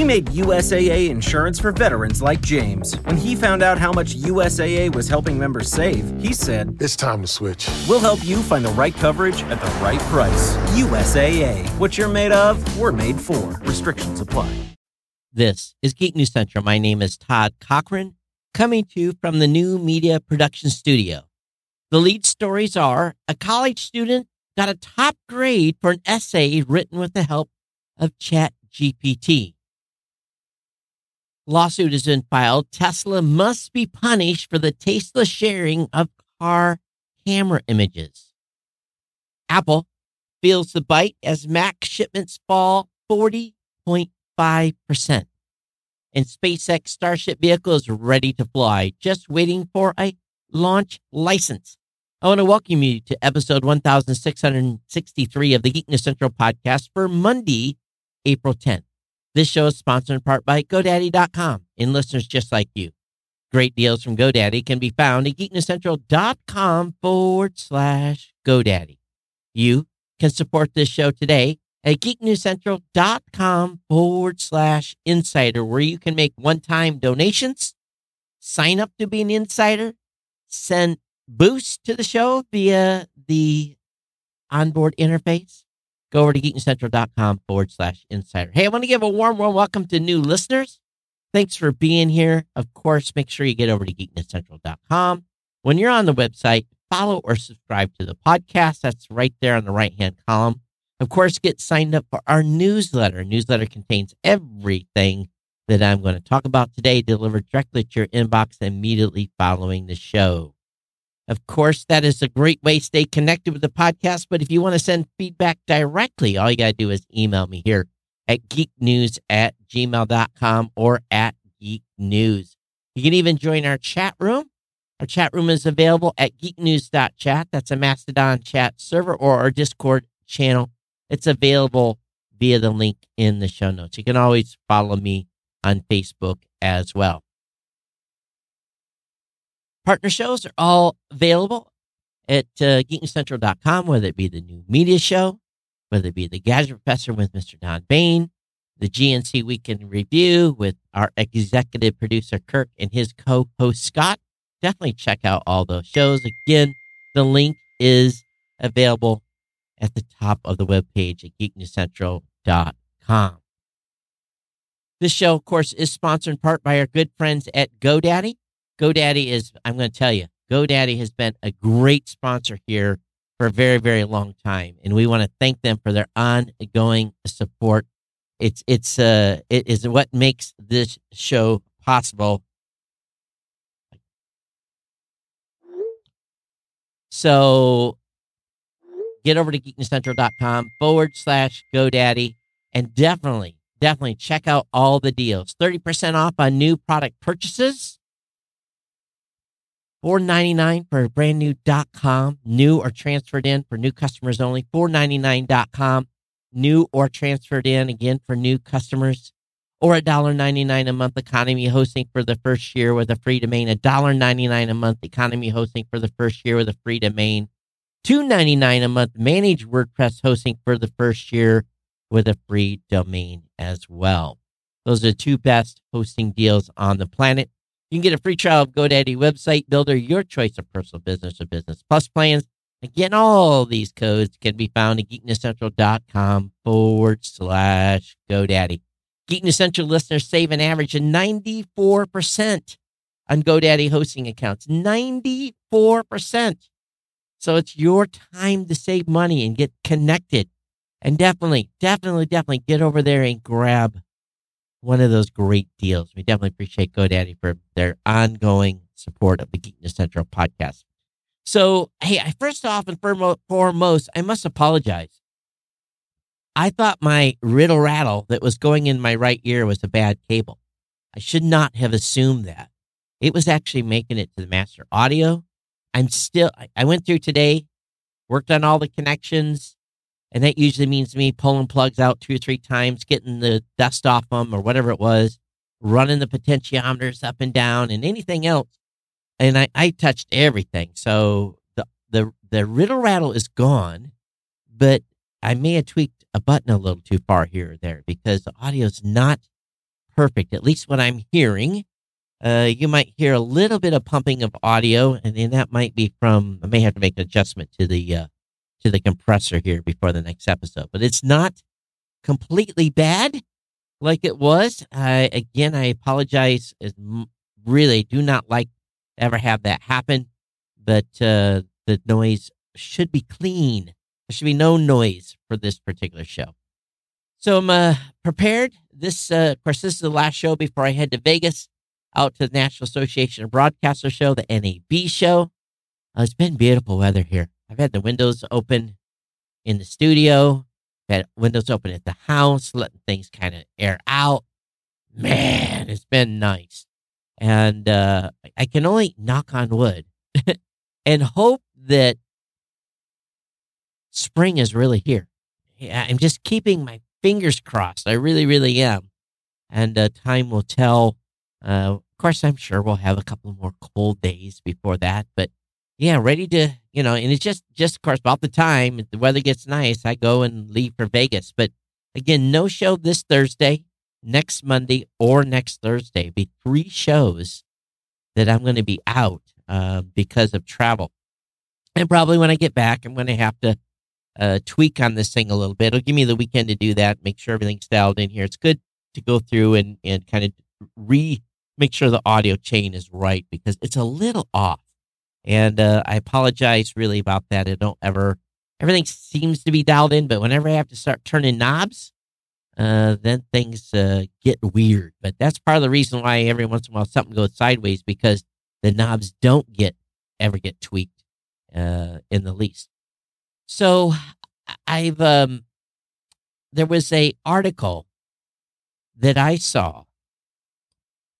We made USAA insurance for veterans like James. When he found out how much USAA was helping members save, he said, It's time to switch. We'll help you find the right coverage at the right price. USAA. What you're made of, we're made for. Restrictions apply. This is Geek News Central. My name is Todd Cochran, coming to you from the new media production studio. The lead stories are a college student got a top grade for an essay written with the help of Chat GPT. Lawsuit has been filed. Tesla must be punished for the tasteless sharing of car camera images. Apple feels the bite as Mac shipments fall 40.5%. And SpaceX Starship vehicle is ready to fly, just waiting for a launch license. I want to welcome you to episode 1663 of the Geek News Central podcast for Monday, April 10th. This show is sponsored in part by GoDaddy.com and listeners just like you. Great deals from GoDaddy can be found at geeknewscentral.com forward slash GoDaddy. You can support this show today at geeknewscentral.com forward slash insider, where you can make one time donations, sign up to be an insider, send boosts to the show via the onboard interface, go over to geekcentral.com forward slash insider. Hey, I want to give a warm, warm welcome to new listeners. Thanks for being here. Of course, make sure you get over to geeknewscentral.com. When you're on the website, follow or subscribe to the podcast. That's right there on the right hand column. Of course, get signed up for our newsletter. Newsletter contains everything that I'm going to talk about today, delivered directly to your inbox immediately following the show. Of course, that is a great way to stay connected with the podcast. But if you want to send feedback directly, all you got to do is email me here at geeknews at gmail.com or at geeknews. You can even join our chat room. Our chat room is available at geeknews.chat. That's a Mastodon chat server or our Discord channel. It's available via the link in the show notes. You can always follow me on Facebook as well. Partner shows are all available at uh, geeknewscentral.com, whether it be the new media show, whether it be the Gadget Professor with Mr. Don Baine, the GNC Weekend Review with our executive producer Kirk and his co host Scott. Definitely check out all those shows. Again, the link is available at the top of the webpage at geeknewscentral.com. This show, of course, is sponsored in part by our good friends at GoDaddy. GoDaddy is, I'm going to tell you, GoDaddy has been a great sponsor here for a very, very long time. And we want to thank them for their ongoing support. It's, it's, uh, it is what makes this show possible. So get over to geeknewscentral.com forward slash GoDaddy and definitely, definitely check out all the deals. 30% off on new product purchases Four ninety nine for brand new .com, new or transferred in for new customers only. Four ninety nine .com, new or transferred in again for new customers, or a dollar ninety nine a month economy hosting for the first year with a free domain. A dollar ninety nine a month economy hosting for the first year with a free domain. Two ninety nine a month managed WordPress hosting for the first year with a free domain as well. Those are the two best hosting deals on the planet. You can get a free trial of GoDaddy website builder, your choice of personal business or business plus plans. Again, all these codes can be found at geeknewscentral.com forward slash GoDaddy. Geek News Central listeners save an average of 94% on GoDaddy hosting accounts. 94%. So it's your time to save money and get connected. And definitely, definitely, definitely get over there and grab one of those great deals. We definitely appreciate GoDaddy for their ongoing support of the Geek News Central podcast. So, hey, I first off and foremost, I must apologize. I thought my riddle rattle that was going in my right ear was a bad cable. I should not have assumed that. It was actually making it to the master audio. I'm still, I went through today, worked on all the connections, and that usually means me pulling plugs out two or three times, getting the dust off them or whatever it was, running the potentiometers up and down and anything else. And I, I touched everything. So the, the, the riddle rattle is gone, but I may have tweaked a button a little too far here or there because the audio is not perfect, at least what I'm hearing. Uh, you might hear a little bit of pumping of audio, and then that might be from. I may have to make an adjustment to the uh, to the compressor here before the next episode, but it's not completely bad like it was. I again, I apologize. As really do not like ever have that happen, but uh, the noise should be clean. There should be no noise for this particular show. So I'm uh, prepared. This, uh, of course, this is the last show before I head to Vegas, out to the National Association of Broadcasters show, the NAB show. Uh, it's been beautiful weather here. I've had the windows open in the studio, had windows open at the house, letting things kind of air out. Man, it's been nice. And uh, I can only knock on wood and hope that spring is really here. I'm just keeping my fingers crossed. I really, really am. And uh, time will tell. Uh, of course, I'm sure we'll have a couple more cold days before that. But yeah, ready to, you know, and it's just, just of course, about the time the weather gets nice, I go and leave for Vegas. But again, no show this Thursday, next Monday, or next Thursday. Be three shows that I'm going to be out uh, because of travel. And probably when I get back, I'm going to have to uh, tweak on this thing a little bit. It'll give me the weekend to do that, make sure everything's dialed in here. It's good to go through and, and kind of re make sure the audio chain is right because it's a little off. And uh, I apologize really about that. I don't ever, everything seems to be dialed in, but whenever I have to start turning knobs, uh, then things uh, get weird. But that's part of the reason why every once in a while something goes sideways because the knobs don't get ever get tweaked uh, in the least. So I've um there was a article that I saw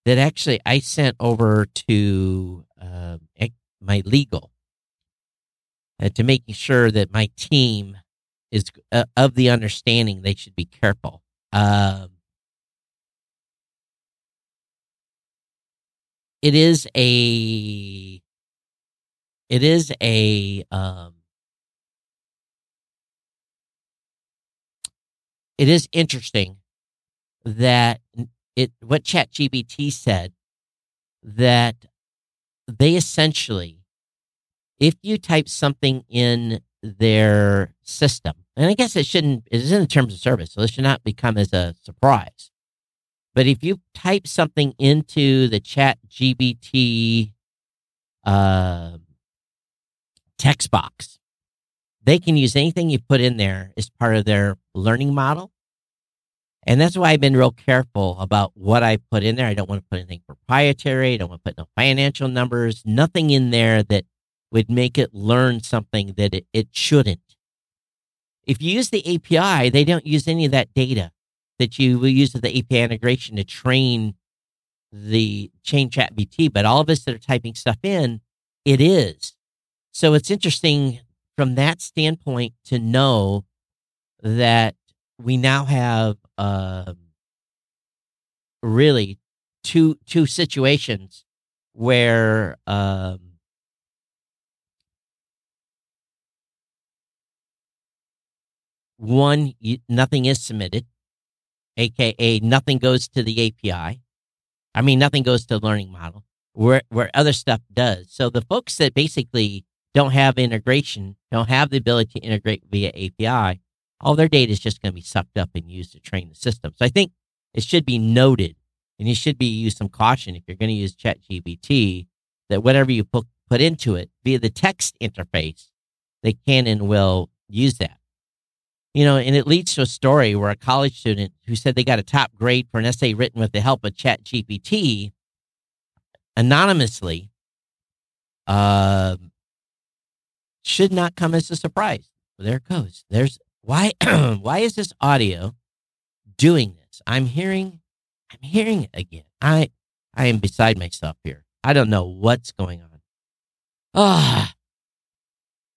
that actually I sent over to uh, my legal uh, to making sure that my team is uh, of the understanding they should be careful. Um, it is a it is a um, it is interesting that it what ChatGPT said that they essentially, if you type something in their system, and I guess it shouldn't, it is in the terms of service, so this should not become as a surprise. But if you type something into the Chat GPT uh, text box, they can use anything you put in there as part of their learning model. And that's why I've been real careful about what I put in there. I don't want to put anything proprietary. I don't want to put no financial numbers, nothing in there that would make it learn something that it, it shouldn't. If you use the API, they don't use any of that data that you will use the API integration to train the chain chat BT. But all of us that are typing stuff in, it is. So it's interesting from that standpoint to know that we now have uh, really two two situations where um, one nothing is submitted aka nothing goes to the api i. Mean nothing goes to the learning model where where other stuff does. So the folks that basically don't have integration, don't have the ability to integrate via API, all their data is just going to be sucked up and used to train the system. So I think it should be noted, and you should be use some caution if you're going to use ChatGPT that whatever you put put into it via the text interface, they can and will use that. You know, and it leads to a story where a college student who said they got a top grade for an essay written with the help of ChatGPT anonymously uh, should not come as a surprise. There it goes. There's why why is this audio doing this? I'm hearing I'm hearing it again. I I am beside myself here. I don't know what's going on. Ah,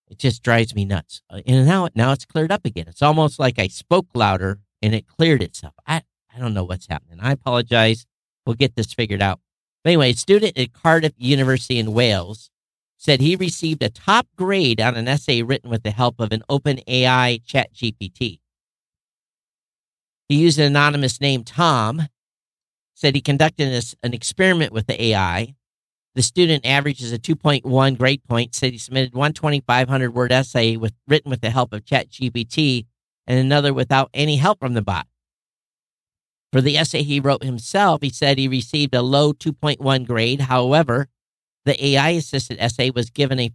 it just drives me nuts. Uh, and now now it's cleared up again. It's almost like I spoke louder and it cleared itself. I I don't know what's happening. I apologize. We'll get this figured out. But anyway, a student at Cardiff University in Wales said he received a top grade on an essay written with the help of an open AI chat GPT. He used an anonymous name, Tom, said he conducted an experiment with the AI. The student averages a 2.1 grade point. Said he submitted one 2,500 word essay with written with the help of ChatGPT and another without any help from the bot. For the essay he wrote himself, he said he received a low 2.1 grade. However, the AI assisted essay was given a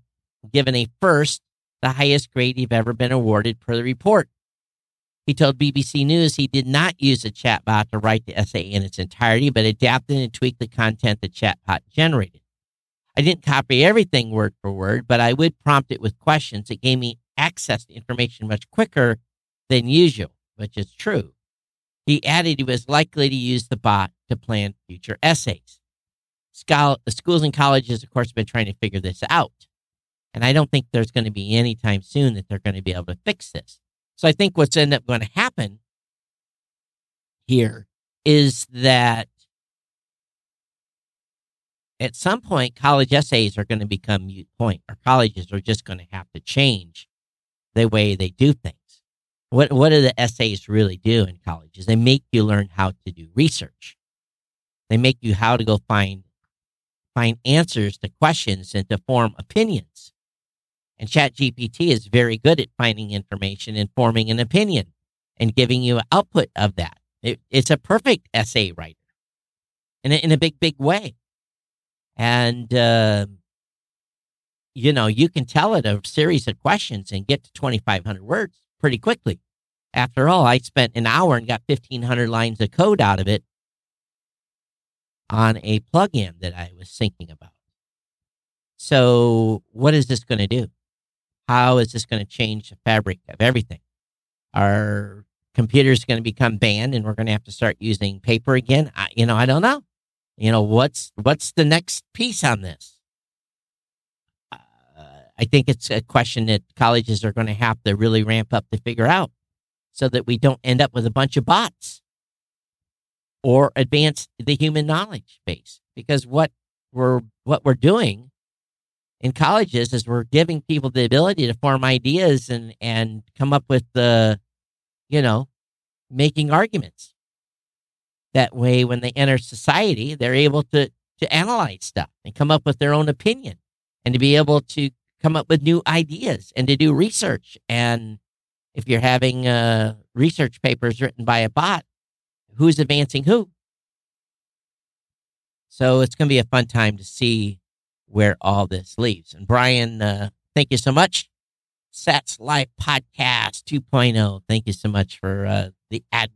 given a first, the highest grade he'd ever been awarded per the report. He told BBC News he did not use a chatbot to write the essay in its entirety, but adapted and tweaked the content the chatbot generated. I didn't copy everything word for word, but I would prompt it with questions. It gave me access to information much quicker than usual, which is true. He added he was likely to use the bot to plan future essays. Schools and colleges, of course, have been trying to figure this out. And I don't think there's going to be any time soon that they're going to be able to fix this. So I think what's end up going to happen here is that at some point college essays are going to become mute point or colleges are just going to have to change the way they do things. What what do the essays really do in colleges? They make you learn how to do research. They make you how to go find find answers to questions and to form opinions. And ChatGPT is very good at finding information and forming an opinion and giving you an output of that. It, it's a perfect essay writer in a, in a big, big way. And, uh, you know, you can tell it a series of questions and get to 2,500 words pretty quickly. After all, I spent an hour and got 1,500 lines of code out of it on a plugin that I was thinking about. So, what is this going to do? How is this going to change the fabric of everything? Are computers going to become banned and we're going to have to start using paper again? I, you know, I don't know. You know, what's what's the next piece on this? Uh, I think it's a question that colleges are going to have to really ramp up to figure out so that we don't end up with a bunch of bots or advance the human knowledge base. Because what we're what we're doing in colleges is we're giving people the ability to form ideas and and come up with the you know making arguments. That way when they enter society they're able to to analyze stuff and come up with their own opinion and to be able to come up with new ideas and to do research. And if you're having uh, research papers written by a bot who's advancing who so it's going to be a fun time to see where all this leaves. And Brian, uh, thank you so much. Sats Life Podcast 2.0. Thank you so much for uh, the ad,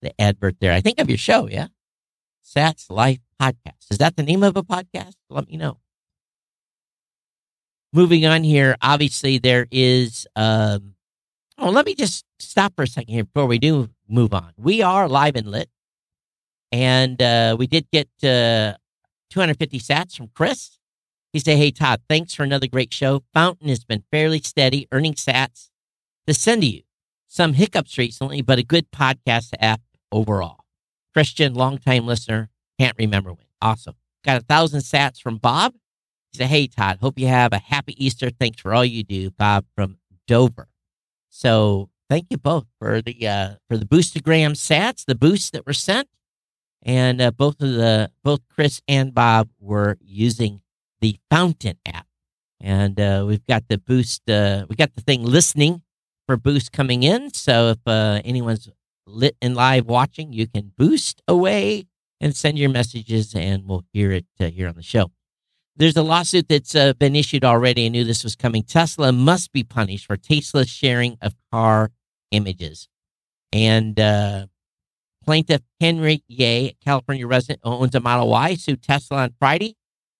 the advert there. I think of your show, yeah. Sats Life Podcast. Is that the name of a podcast? Let me know. Moving on here, obviously there is. Um, oh, let me just stop for a second here before we do move on. We are live and lit, and uh, we did get uh, 250 sats from Chris. He said, Hey, Todd, thanks for another great show. Fountain has been fairly steady, earning sats to send to you. Some hiccups recently, but a good podcast app overall. Christian, longtime listener, can't remember when. Awesome. Got a thousand sats from Bob. He said, Hey, Todd, hope you have a happy Easter. Thanks for all you do. Bob from Dover. So thank you both for the uh, for the boostergram sats, the boosts that were sent, and uh, both of the both Chris and Bob were using the Fountain app. And uh, we've got the boost, uh, we got the thing listening for boost coming in. So if uh, anyone's lit and live watching, you can boost away and send your messages, and we'll hear it uh, here on the show. There's a lawsuit that's uh, been issued already. I knew this was coming. Tesla must be punished for tasteless sharing of car images. And uh, plaintiff Henry Yeh, California resident, owns a Model Y, sued Tesla on Friday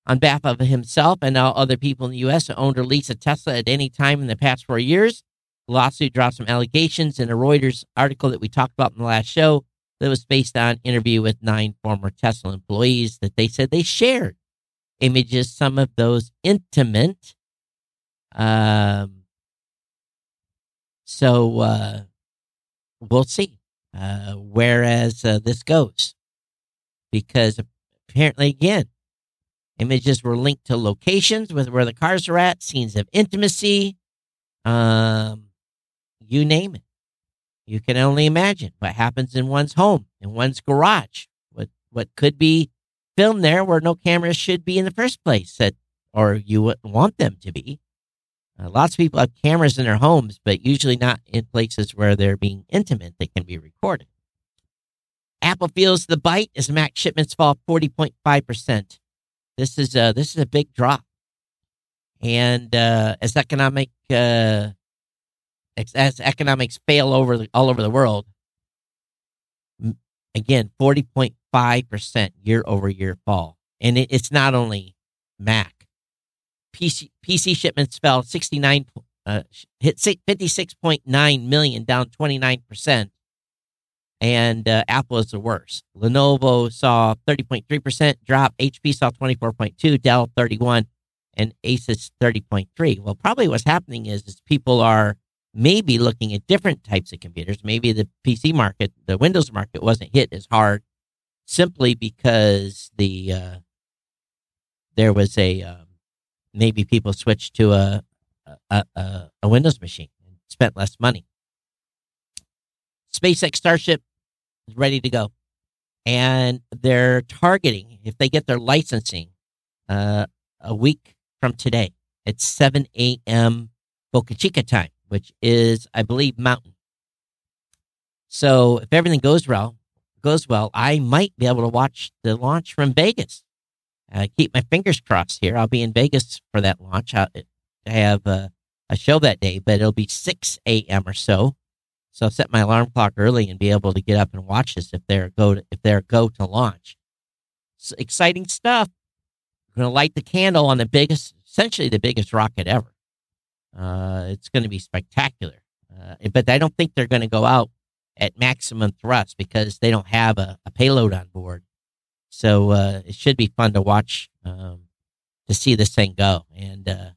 on behalf of himself and all other people in the U.S. who owned or leased a Tesla at any time in the past four years. The lawsuit drops some allegations in a Reuters article that we talked about in the last show that was based on interview with nine former Tesla employees that they said they shared images, some of those intimate. Um, so uh, we'll see uh, whereas uh, this goes because apparently again Images were linked to locations with where the cars are at, scenes of intimacy, um, you name it. You can only imagine what happens in one's home, in one's garage, with what could be filmed there where no cameras should be in the first place, that, or you wouldn't want them to be. Uh, lots of people have cameras in their homes, but usually not in places where they're being intimate. They can be recorded. Apple feels the bite as Mac shipments fall 40.5%. This is a, this is a big drop. And uh, as economic uh, as economics fail over the, all over the world, again, 40.5% year over year fall. And it, it's not only Mac. PC, PC shipments fell 69, uh, hit 56.9 million, down 29%. And uh, Apple is the worst. Lenovo saw 30.3% drop. HP saw 24.2, Dell 31, and Asus 30.3. Well, probably what's happening is, is people are maybe looking at different types of computers. Maybe the PC market, the Windows market wasn't hit as hard simply because the uh, there was a um, maybe people switched to a a, a a Windows machine and spent less money. SpaceX Starship is ready to go, and they're targeting if they get their licensing uh, a week from today at 7 a.m. Boca Chica time which is, I believe, Mountain. So if everything goes well, goes well, I might be able to watch the launch from Vegas. Uh, keep my fingers crossed here. I'll be in Vegas for that launch. I have a, a show that day, but it'll be 6 a.m. or so. So I'll set my alarm clock early and be able to get up and watch this if they're go to, if they're go to launch. It's exciting stuff. We're gonna light the candle on the biggest, essentially the biggest rocket ever. Uh, it's going to be spectacular. Uh, but I don't think they're going to go out at maximum thrust because they don't have a, a payload on board. So uh, it should be fun to watch um, to see this thing go, and uh,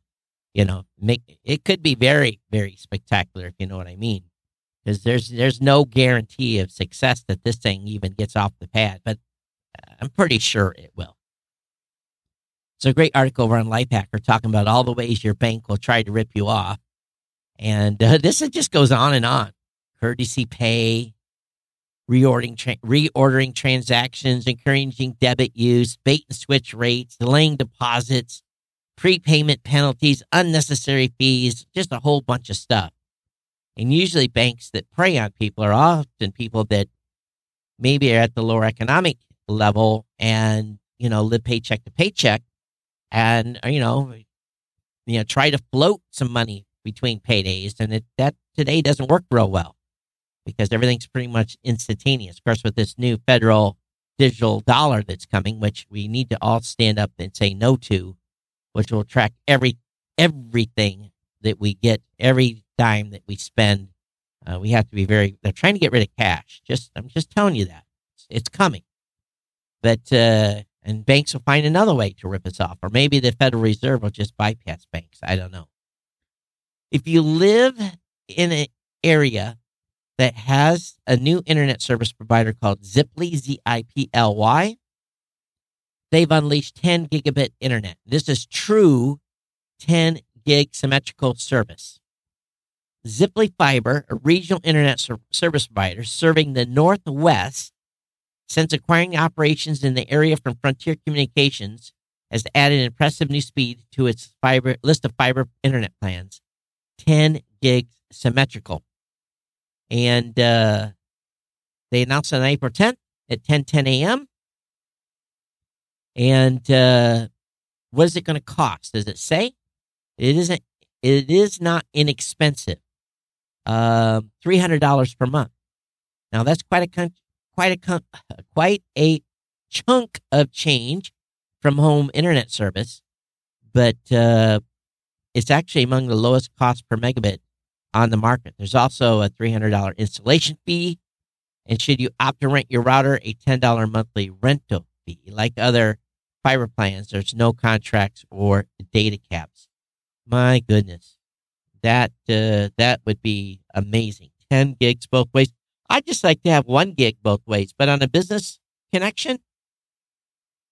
you know, make it could be very, very spectacular if you know what I mean. Because there's there's no guarantee of success that this thing even gets off the pad, but I'm pretty sure it will. It's a great article over on Lifehacker talking about all the ways your bank will try to rip you off. And uh, this just goes on and on. Courtesy pay, reordering, tra- reordering transactions, encouraging debit use, bait and switch rates, delaying deposits, prepayment penalties, unnecessary fees, just a whole bunch of stuff. And usually banks that prey on people are often people that maybe are at the lower economic level and, you know, live paycheck to paycheck and uh, you know, you know, try to float some money between paydays, and it, that today doesn't work real well because everything's pretty much instantaneous. Of course, with this new federal digital dollar that's coming, which we need to all stand up and say no to, which will track every everything that we get, every dime that we spend. Uh, we have to be very. They're trying to get rid of cash. Just I'm just telling you that it's, it's coming, but uh, and banks will find another way to rip us off. Or maybe the Federal Reserve will just bypass banks. I don't know. If you live in an area that has a new internet service provider called Ziply, Z I P L Y, they've unleashed 10 gigabit internet. This is true 10 gig symmetrical service. Ziply Fiber, a regional internet service provider serving the Northwest, since acquiring operations in the area from Frontier Communications has added impressive new speed to its fiber list of fiber internet plans, 10 gigs symmetrical. And uh, they announced on April 10th at 10 10 a.m. And uh, what is it going to cost? Does it say? It isn't. It is not inexpensive. Uh, three hundred dollars per month. Now that's quite a quite a quite a chunk of change from home internet service, but uh, it's actually among the lowest cost per megabit on the market. There's also a $300 installation fee, and should you opt to rent your router, a $10 monthly rental fee. Like other fiber plans, there's no contracts or data caps. My goodness, that uh, that would be amazing. 10 gigs both ways. I'd just like to have one gig both ways, but on a business connection,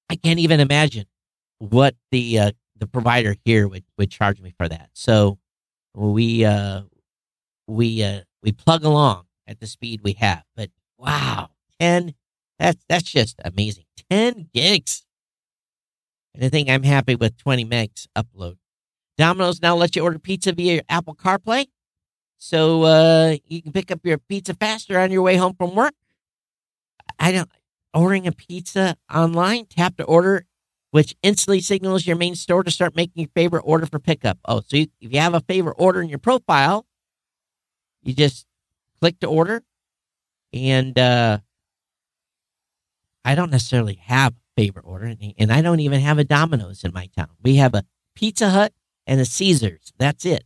I can't even imagine what the uh, the provider here would, would charge me for that. So we uh, we uh, we plug along at the speed we have. But wow, ten that's that's just amazing. 10 gigs. And I think I'm happy with 20 megs upload. Domino's now lets you order pizza via your Apple CarPlay. So uh, you can pick up your pizza faster on your way home from work. I don't ordering a pizza online, tap to order, which instantly signals your main store to start making your favorite order for pickup. Oh, so you, if you have a favorite order in your profile, you just click to order. And uh, I don't necessarily have a favorite order, and I don't even have a Domino's in my town. We have a Pizza Hut and a Caesars. That's it.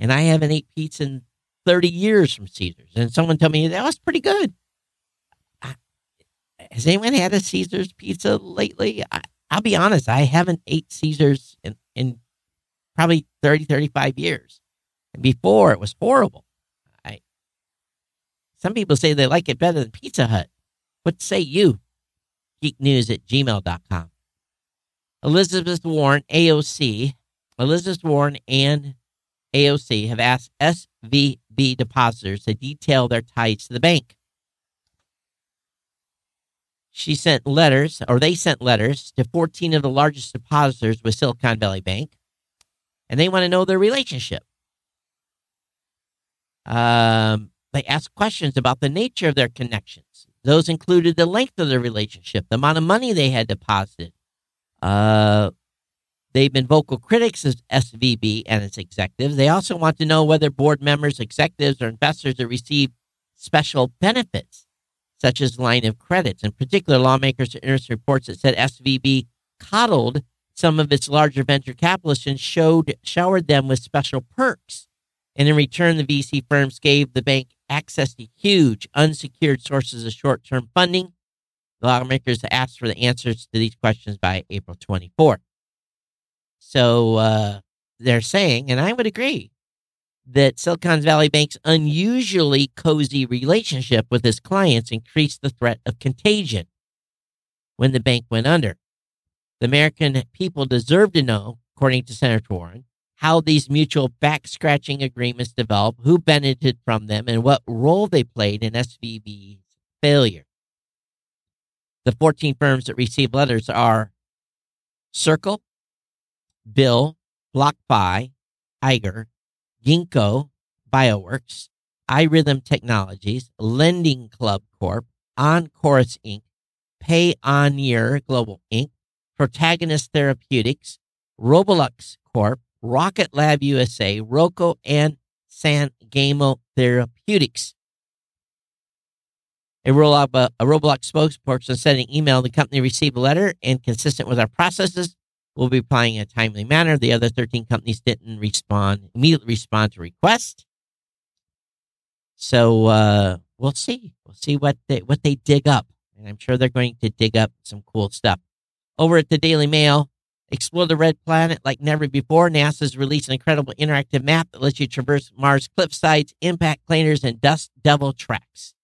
And I haven't ate pizza in 30 years from Caesars. And someone told me that was pretty good. has anyone had a Caesars pizza lately? I, will be honest, I haven't ate Caesars in, in probably 30, 35 years. And before it was horrible. Some people say they like it better than Pizza Hut. What say you? Geeknews at gmail.com. Elizabeth Warren, AOC, Elizabeth Warren and AOC have asked SVB depositors to detail their ties to the bank. She sent letters, or they sent letters to 14 of the largest depositors with Silicon Valley Bank, and they want to know their relationship. Um, they asked questions about the nature of their connections. Those included the length of their relationship, the amount of money they had deposited, uh, They've been vocal critics of SVB and its executives. They also want to know whether board members, executives, or investors have received special benefits, such as line of credits. In particular, lawmakers interest reports that said SVB coddled some of its larger venture capitalists and showed showered them with special perks. And in return, the VC firms gave the bank access to huge unsecured sources of short-term funding. The lawmakers asked for the answers to these questions by April 24. So uh, they're saying, and I would agree, that Silicon Valley Bank's unusually cozy relationship with its clients increased the threat of contagion when the bank went under. The American people deserve to know, according to Senator Warren, how these mutual back scratching agreements developed, who benefited from them, and what role they played in SVB's failure. The 14 firms that received letters are Circle, Bill, BlockFi, Eiger, Ginkgo, Bioworks, iRhythm Technologies, Lending Club Corp, Oncorus Inc., Payoneer Global Inc., Protagonist Therapeutics, Roblox Corp, Rocket Lab USA, Roku, and Sangamo Therapeutics. A Roblox, a Roblox spokesperson in an email the company received a letter and consistent with our processes, we'll be applying in a timely manner. The other 13 companies didn't respond, immediately respond to request. So uh, we'll see. We'll see what they what they dig up, and I'm sure they're going to dig up some cool stuff. Over at the Daily Mail, explore the red planet like never before. NASA's released an incredible interactive map that lets you traverse Mars cliff sides, impact craters, and dust devil tracks.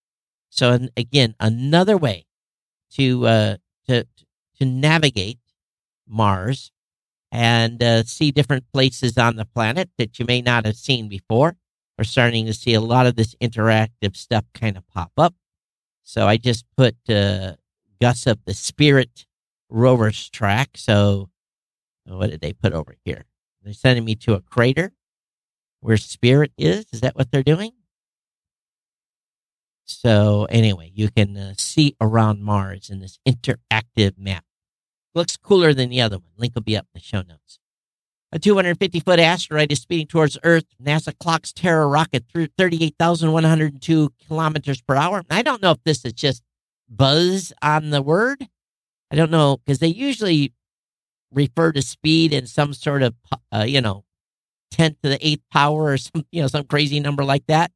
So again, another way to uh, to to navigate Mars and uh, see different places on the planet that you may not have seen before. We're starting to see a lot of this interactive stuff kind of pop up. So I just put uh, Gus of the Spirit rovers track. So what did they put over here? They're sending me to a crater where Spirit is. Is that what they're doing? So anyway, you can uh, see around Mars in this interactive map. Looks cooler than the other one. Link will be up in the show notes. A 250 foot asteroid is speeding towards Earth. NASA clocks Terra rocket through 38,102 kilometers per hour. I don't know if this is just buzz on the word. I don't know because they usually refer to speed in some sort of, uh, you know, 10 to the eighth power or some, you know, some crazy number like that.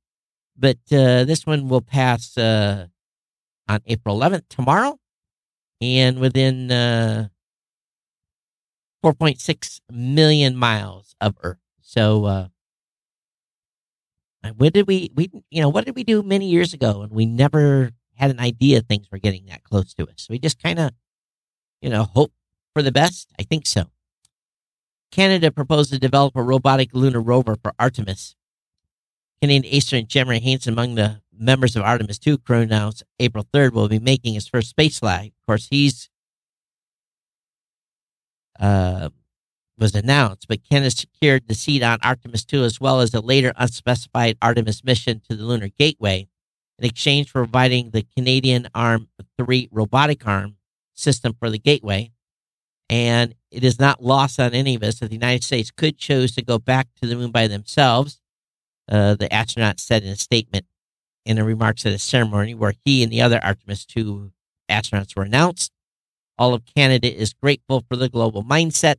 But uh, this one will pass uh, on April 11th, tomorrow and within uh, 4.6 million miles of Earth. So, uh, what did we we you know what did we do many years ago and we never had an idea things were getting that close to us. We just kind of you know hope for the best. I think so. Canada proposed to develop a robotic lunar rover for Artemis. Canadian astronaut Jeremy Hansen among the members of Artemis 2 crew announced April 3rd will be making his first space flight. Of course, he's uh, was announced, but Canada secured the seat on Artemis 2 as well as a later unspecified Artemis mission to the Lunar Gateway in exchange for providing the Canadian Arm 3 robotic arm system for the Gateway. And it is not lost on any of us that the United States could choose to go back to the moon by themselves. Uh, the astronaut said in a statement in a remarks at a ceremony where he and the other Artemis 2 astronauts were announced. All of Canada is grateful for the global mindset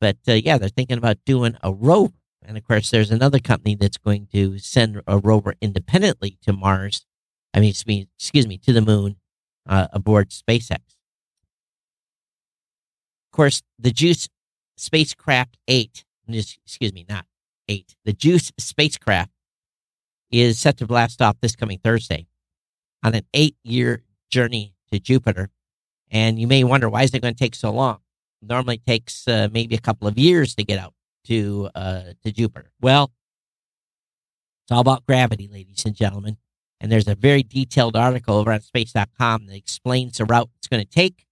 but uh, yeah, they're thinking about doing a rover. And of course, there's another company that's going to send a rover independently to Mars. I mean, excuse me, to the moon uh, aboard SpaceX. Of course, the JUICE spacecraft 8, excuse me, not 8, the JUICE spacecraft is set to blast off this coming Thursday on an eight year journey to Jupiter. And you may wonder, why is it going to take so long? normally takes uh, maybe a couple of years to get out to uh, to Jupiter. Well, it's all about gravity, ladies and gentlemen. And there's a very detailed article over on space.com that explains the route it's going to take,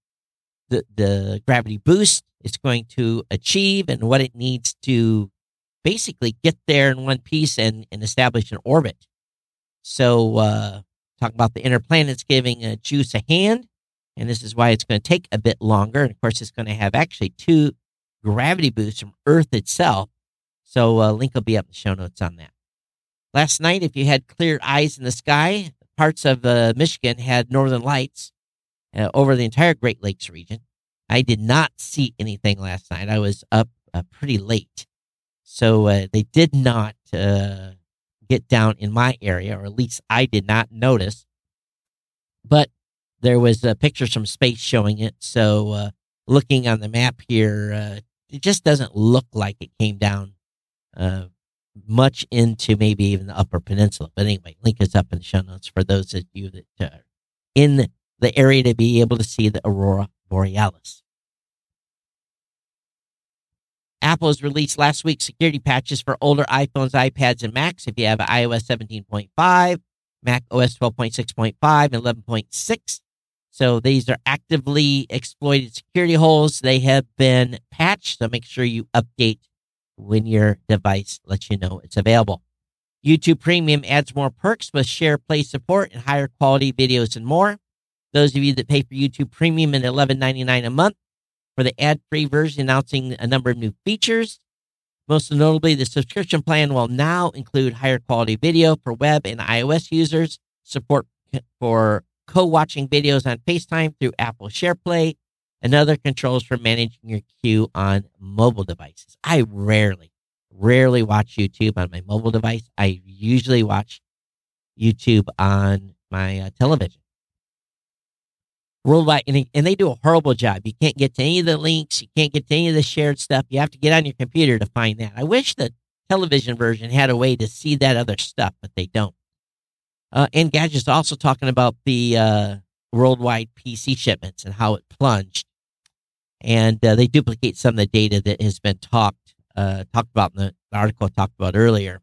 the, the gravity boost it's going to achieve, and what it needs to basically get there in one piece and, and establish an orbit. So, uh, talk about the inner planets giving uh, JUICE a hand and this is why it's going to take a bit longer. And of course, it's going to have actually two gravity boosts from Earth itself. So, uh, link will be up in the show notes on that. Last night, if you had clear eyes in the sky, parts of uh, Michigan had northern lights uh, over the entire Great Lakes region. I did not see anything last night. I was up uh, pretty late. So, uh, they did not uh, get down in my area, or at least I did not notice. But there was pictures from space showing it. So uh, looking on the map here, uh, it just doesn't look like it came down much into maybe even the Upper Peninsula. But anyway, link is up in the show notes for those of you that are in the area to be able to see the aurora borealis. Apple has released last week security patches for older iPhones, iPads, and Macs. If you have iOS 17.5, Mac OS 12.6.5, and 11.6, so these are actively exploited security holes. They have been patched. So make sure you update when your device lets you know it's available. YouTube Premium adds more perks with share play support and higher quality videos and more. Those of you that pay for YouTube Premium at $11.99 a month for the ad free version, announcing a number of new features. Most notably, the subscription plan will now include higher quality video for web and iOS users, support for co watching videos on FaceTime through Apple SharePlay, and other controls for managing your queue on mobile devices. I rarely, rarely watch YouTube on my mobile device. I usually watch YouTube on my uh, television. Worldwide, and, and they do a horrible job. You can't get to any of the links, you can't get to any of the shared stuff. You have to get on your computer to find that. I wish the television version had a way to see that other stuff, but they don't. Uh, Engadget's also talking about the uh, worldwide PC shipments and how it plunged. And uh, they duplicate some of the data that has been talked uh, talked about in the article I talked about earlier.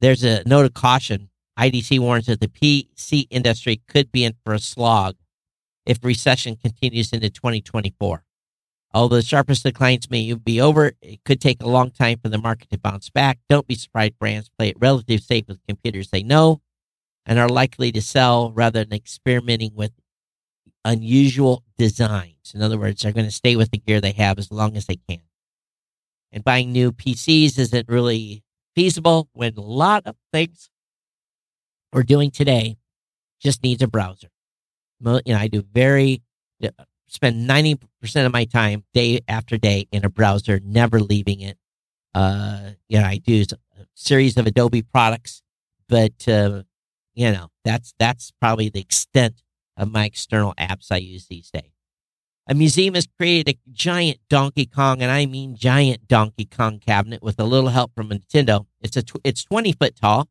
There's a note of caution. IDC warns that the PC industry could be in for a slog if recession continues into 2024. Although the sharpest declines may be over, it could take a long time for the market to bounce back. Don't be surprised brands play it relatively safe with computers they know and are likely to sell rather than experimenting with unusual designs. In other words, they're going to stay with the gear they have as long as they can. And buying new PCs isn't really feasible when a lot of things we're doing today just needs a browser. You know, I do very spend 90% of my time day after day in a browser, never leaving it. Uh, you know, I do a series of Adobe products, but, uh, you know, that's, that's probably the extent of my external apps I use these days. A museum has created a giant Donkey Kong, and I mean giant Donkey Kong cabinet with a little help from Nintendo. It's a tw- it's 20 foot tall,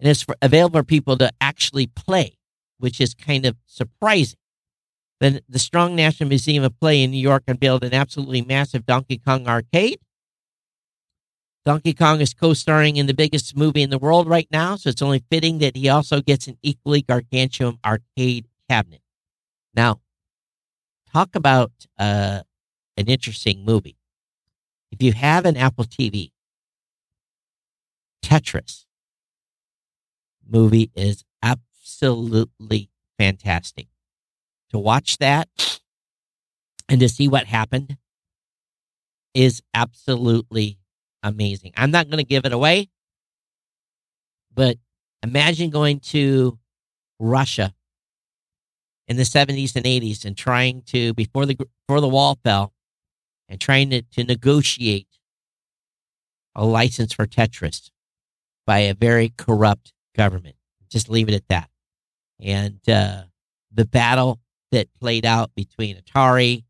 and it's for, available for people to actually play, which is kind of surprising. Then the Strong National Museum of Play in New York unveiled an absolutely massive Donkey Kong arcade. Donkey Kong is co starring in the biggest movie in the world right now, so it's only fitting that he also gets an equally gargantuan arcade cabinet. Now, talk about uh, an interesting movie. If you have an Apple TV, Tetris movie is absolutely fantastic. To watch that and to see what happened is absolutely amazing. I'm not going to give it away, but imagine going to Russia in the 70s and 80s and trying to before the before the wall fell and trying to, to negotiate a license for Tetris by a very corrupt government. Just leave it at that. And uh, the battle that played out between Atari,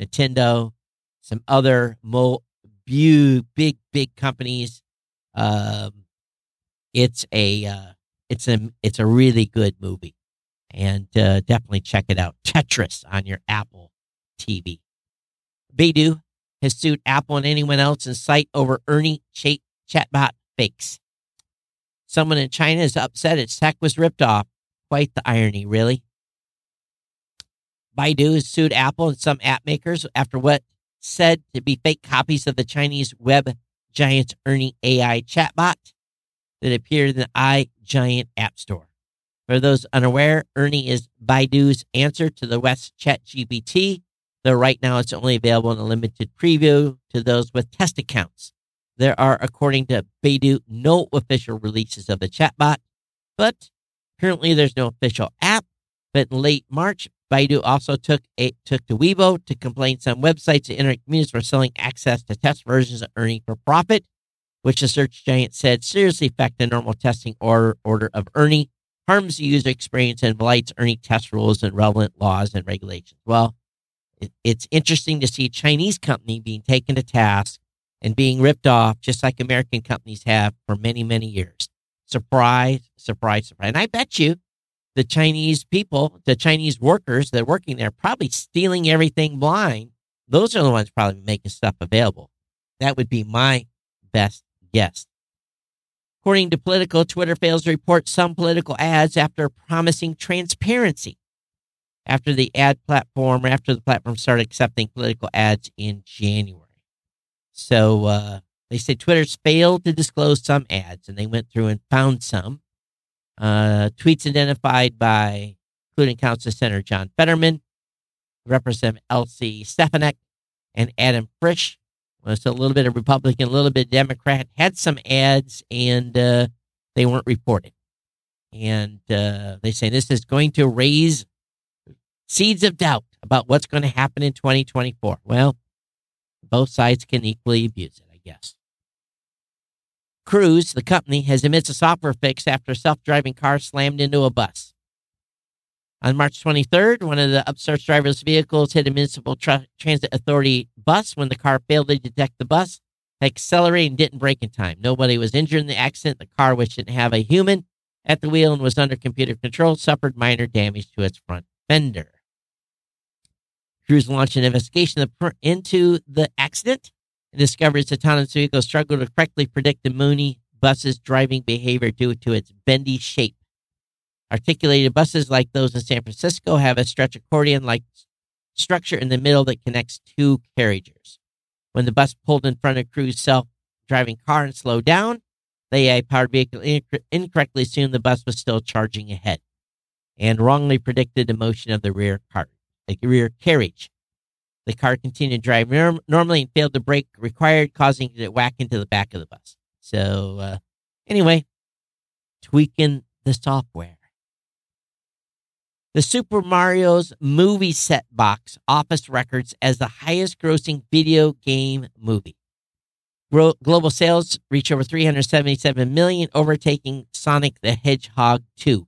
Nintendo, some other mo- big, big companies. Um, it's a uh, it's a it's a really good movie, and uh, definitely check it out. Tetris on your Apple TV. Baidu has sued Apple and anyone else in sight over Ernie chat chatbot fakes. Someone in China is upset its tech was ripped off. Quite the irony, really. Baidu has sued Apple and some app makers after what said to be fake copies of the Chinese web giant's Ernie AI chatbot that appeared in the iGiant App Store. For those unaware, Ernie is Baidu's answer to the West Chat GPT, though right now it's only available in a limited preview to those with test accounts. There are, according to Baidu, no official releases of the chatbot, but currently there's no official app. But in late March, Baidu also took a, took to Weibo to complain some websites and internet communities were selling access to test versions of Ernie for profit, which the search giant said seriously affect the normal testing order, order of Ernie, harms the user experience, and violates Ernie test rules and relevant laws and regulations. Well, it, it's interesting to see a Chinese company being taken to task and being ripped off, just like American companies have for many, many years. Surprise, surprise, surprise. And I bet you the Chinese people, the Chinese workers that are working there, probably stealing everything blind. Those are the ones probably making stuff available. That would be my best guess. According to Politico, Twitter fails to report some political ads after promising transparency. After the ad platform, after the platform started accepting political ads in January. So uh, they say Twitter's failed to disclose some ads, and they went through and found some. Uh, tweets identified by, including Council Senator John Fetterman, Representative Elise Stefanik, and Adam Frisch. Was a little bit of Republican, a little bit Democrat. Had some ads, and uh, they weren't reported. And uh, they say this is going to raise seeds of doubt about what's going to happen in 2024. Well, both sides can equally abuse it, I guess. Cruise, the company, has admitted a software fix after a self driving car slammed into a bus. On March 23rd, one of the upstart driverless vehicles hit a municipal tra- transit authority bus when the car failed to detect the bus, accelerated, and didn't brake in time. Nobody was injured in the accident. The car, which didn't have a human at the wheel and was under computer control, suffered minor damage to its front fender. Cruise launched an investigation into the accident and discovered its autonomous vehicle struggled to correctly predict the Muni bus's driving behavior due to its bendy shape. Articulated buses like those in San Francisco have a stretch accordion like structure in the middle that connects two carriages. When the bus pulled in front of Cruise's self driving car and slowed down, the AI powered vehicle inc- incorrectly assumed the bus was still charging ahead and wrongly predicted the motion of the rear car, the rear carriage. The car continued to drive norm- normally and failed to brake required, causing it to whack into the back of the bus. So, uh, anyway, tweaking the software. The Super Mario's movie set box office records as the highest grossing video game movie. Global sales reach over 377 million, overtaking Sonic the Hedgehog 2.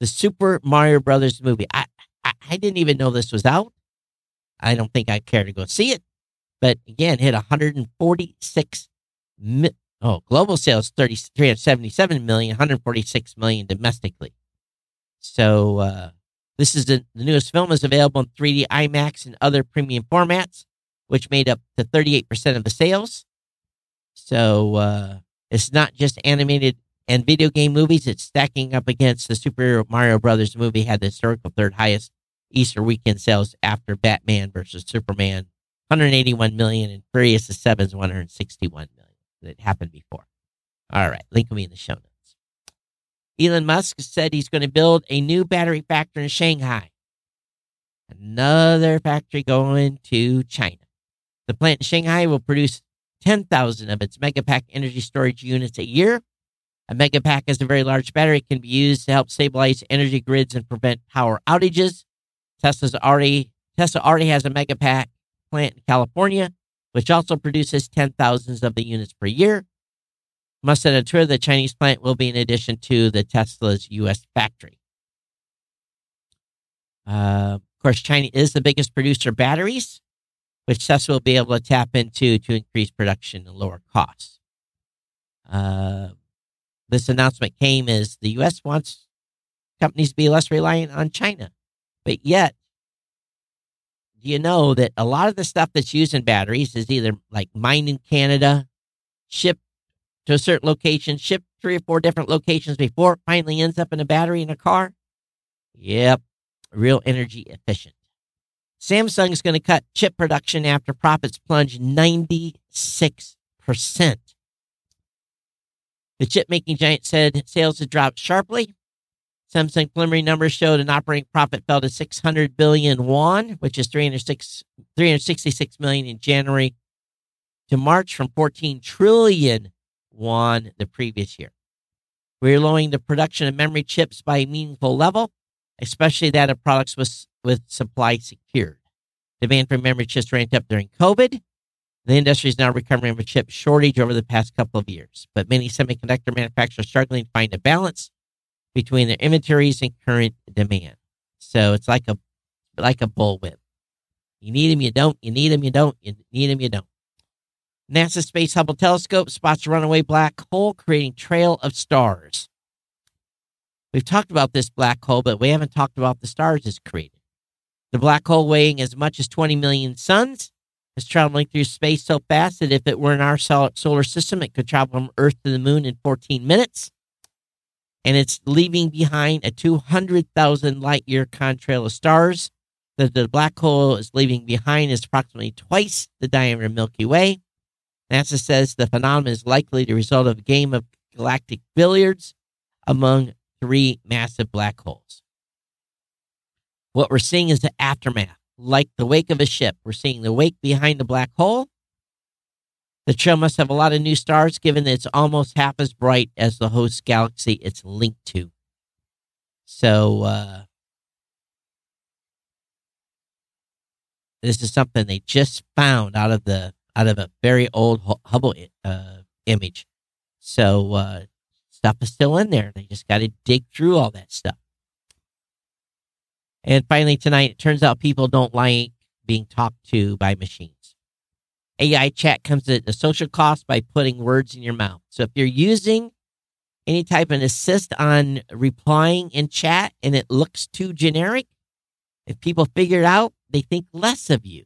The Super Mario Brothers movie. I, I, I didn't even know this was out. I don't think I'd care to go see it. But again, hit 146 mi- oh, global sales 30, 377 million, 146 million domestically. So uh, this is the, the newest film is available in 3D IMAX and other premium formats, which made up to 38% of the sales. So uh, it's not just animated and video game movies. It's stacking up against the Super Mario Brothers movie had the historical third highest Easter weekend sales after Batman versus Superman, 181 million, and Furious the Seven's 161 million. That happened before. All right, link will be in the show notes. Elon Musk said he's going to build a new battery factory in Shanghai. Another factory going to China. The plant in Shanghai will produce 10,000 of its Megapack energy storage units a year. A Megapack is a very large battery. It can be used to help stabilize energy grids and prevent power outages. Tesla's already Tesla already has a Megapack plant in California, which also produces 10,000s of the units per year. Musk said on Twitter the Chinese plant will be in addition to the Tesla's U.S. factory. Uh, of course, China is the biggest producer of batteries, which Tesla will be able to tap into to increase production and lower costs. Uh, this announcement came as the U.S. wants companies to be less reliant on China. But yet, you know that a lot of the stuff that's used in batteries is either like mined in Canada, shipped to a certain location, shipped three or four different locations before it finally ends up in a battery in a car. Yep, real energy efficient. Samsung is going to cut chip production after profits plunge 96%. The chip making giant said sales had dropped sharply. Samsung preliminary numbers showed an operating profit fell to 600 billion won, which is 306, 366 million in January to March from 14 trillion won the previous year. We're lowering the production of memory chips by a meaningful level, especially that of products with, with supply secured. Demand for memory chips ramped up during COVID. The industry is now recovering from a chip shortage over the past couple of years, but many semiconductor manufacturers are struggling to find a balance between their inventories and current demand. So it's like a like a bullwhip. You need them, you don't. You need them, you don't. You need them, you don't. NASA Space Hubble Telescope spots a runaway black hole creating trail of stars. We've talked about this black hole, but we haven't talked about the stars it's created. The black hole weighing as much as 20 million suns is traveling through space so fast that if it were in our solar system, it could travel from Earth to the moon in 14 minutes. And it's leaving behind a 200,000 light year contrail of stars. That the black hole is leaving behind is approximately twice the diameter of Milky Way NASA says the phenomenon is likely the result of a game of galactic billiards among three massive black holes. What we're seeing is the aftermath, like the wake of a ship. We're seeing the wake behind the black hole. The trail must have a lot of new stars, given that it's almost half as bright as the host galaxy it's linked to. So, uh, this is something they just found out of the out of a very old Hubble uh, image. So uh, stuff is still in there. They just got to dig through all that stuff. And finally, tonight, it turns out people don't like being talked to by machines. AI chat comes at a social cost by putting words in your mouth. So if you're using any type of assist on replying in chat and it looks too generic, if people figure it out, they think less of you.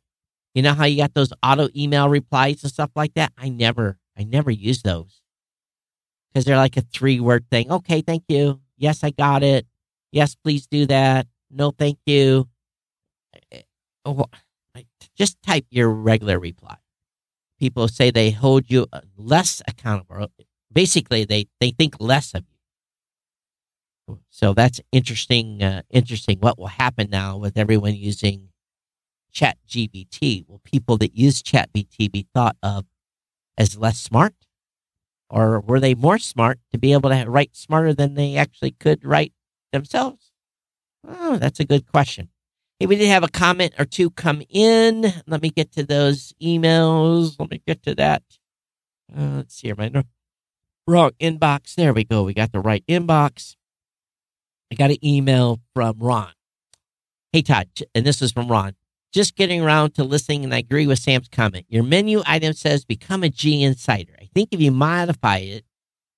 You know how you got those auto email replies and stuff like that? I never, I never use those because they're like a three word thing. Okay, thank you. Yes, I got it. Yes, please do that. No, thank you. Eh, oh, just type your regular reply. People say they hold you uh, less accountable. Basically, they, they think less of you. So that's interesting. Uh, interesting. What will happen now with everyone using Chat GPT. Will people that use Chat GPT be thought of as less smart? Or were they more smart to be able to write smarter than they actually could write themselves? Oh, that's a good question. Hey, we did have a comment or two come in. Let me get to those emails. Let me get to that. Uh, let's see here. My wrong inbox. There we go. We got the right inbox. I got an email from Ron. Hey, Todd. And this is from Ron just getting around to listening, and I agree with Sam's comment. Your menu item says become a G Insider. I think if you modify it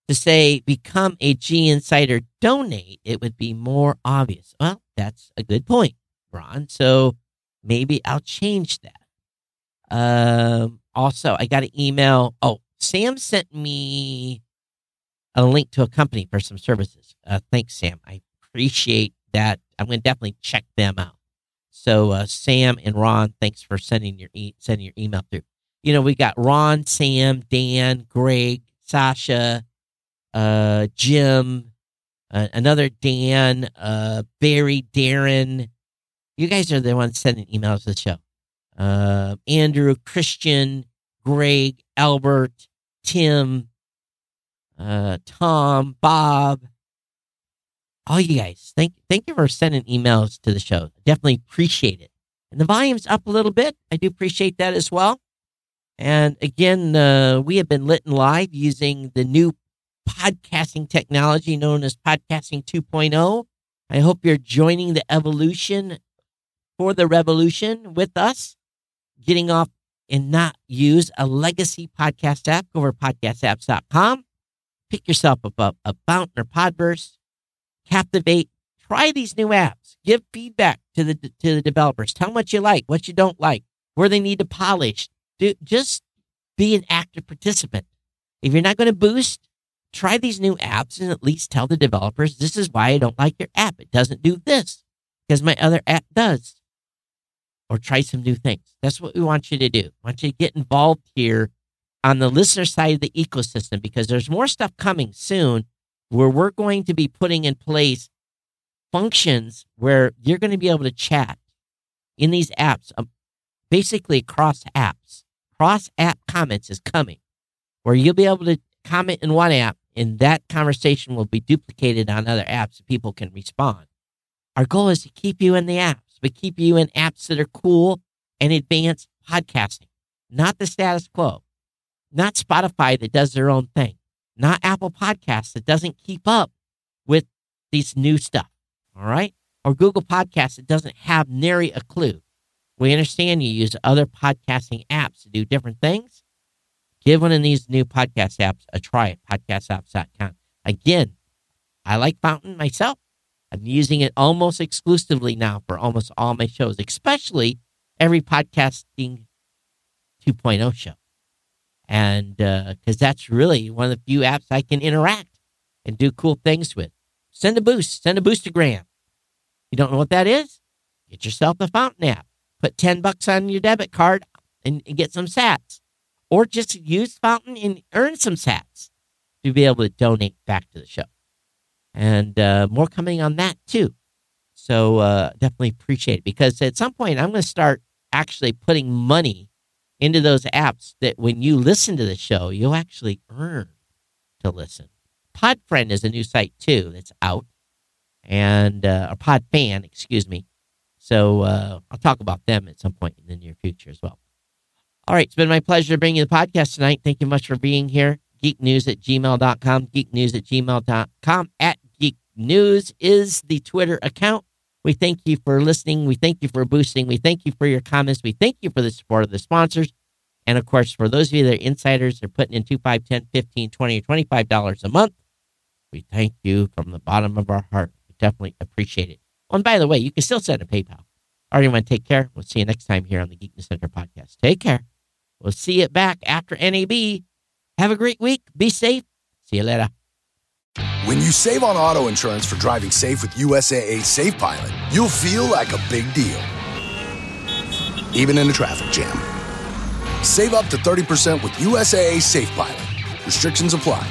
to say become a G Insider donate, it would be more obvious. Well, that's a good point, Ron. So maybe I'll change that. Um, also, I got an email. Oh, Sam sent me a link to a company for some services. Uh, thanks, Sam. I appreciate that. I'm going to definitely check them out. So uh, Sam and Ron, thanks for sending your e- sending your email through. You know, we got Ron, Sam, Dan, Greg, Sasha, uh, Jim, uh, another Dan, uh, Barry, Darren. You guys are the ones sending emails to the show. Uh, Andrew, Christian, Greg, Albert, Tim, uh, Tom, Bob, all you guys. Thank thank you for sending emails to the show. Definitely appreciate it. And the volume's up a little bit. I do appreciate that as well. And again, uh, we have been lit and live using the new podcasting technology known as Podcasting 2.0. I hope you're joining the evolution for the revolution with us, getting off and not use a legacy podcast app. Go over to podcastapps.com. Pick yourself up a, a Fountain or Podverse. Captivate. Try these new apps. Give feedback to the to the developers. Tell them what you like, what you don't like, where they need to polish. Do, just be an active participant. If you're not going to boost, try these new apps and at least tell the developers this is why I don't like your app. It doesn't do this because my other app does. Or try some new things. That's what we want you to do. I want you to get involved here on the listener side of the ecosystem because there's more stuff coming soon where we're going to be putting in place functions where you're going to be able to chat in these apps, um, basically across apps. Cross app comments is coming where you'll be able to comment in one app and that conversation will be duplicated on other apps so people can respond. Our goal is to keep you in the apps, but keep you in apps that are cool and advanced podcasting, not the status quo, not Spotify that does their own thing, not Apple Podcasts that doesn't keep up with these new stuff. All right. Or Google Podcasts that doesn't have nary a clue. We understand you use other podcasting apps to do different things. Give one of these new podcast apps a try at podcastapps.com. Again, I like Fountain myself. I'm using it almost exclusively now for almost all my shows, especially every podcasting 2.0 show. And because uh, that's really one of the few apps I can interact and do cool things with. Send a boost, send a boostergram. You don't know what that is? Get yourself a Fountain app. Put 10 bucks on your debit card and, and get some sats. Or just use Fountain and earn some sats to be able to donate back to the show. And uh, more coming on that too. So uh, definitely appreciate it because at some point I'm going to start actually putting money into those apps that when you listen to the show, you'll actually earn to listen. Podfriend is a new site too that's out, and uh, a Podfan, excuse me. So uh, I'll talk about them at some point in the near future as well. All right, it's been my pleasure to bring you the podcast tonight. Thank you much for being here. Geeknews at gmail.com, geeknews at gmail.com. At Geek News is the Twitter account. We thank you for listening. We thank you for boosting. We thank you for your comments. We thank you for the support of the sponsors. And of course, for those of you that are insiders, they're putting in 2 5 10 15 20 or $25 a month. We thank you from the bottom of our heart. We definitely appreciate it. Oh, and by the way, you can still send a PayPal. All right, everyone, take care. We'll see you next time here on the Geek News Central podcast. Take care. We'll see you back after NAB. Have a great week. Be safe. See you later. When you save on auto insurance for driving safe with USAA Safe Pilot, you'll feel like a big deal, even in a traffic jam. Save up to 30% with USAA Safe Pilot. Restrictions apply.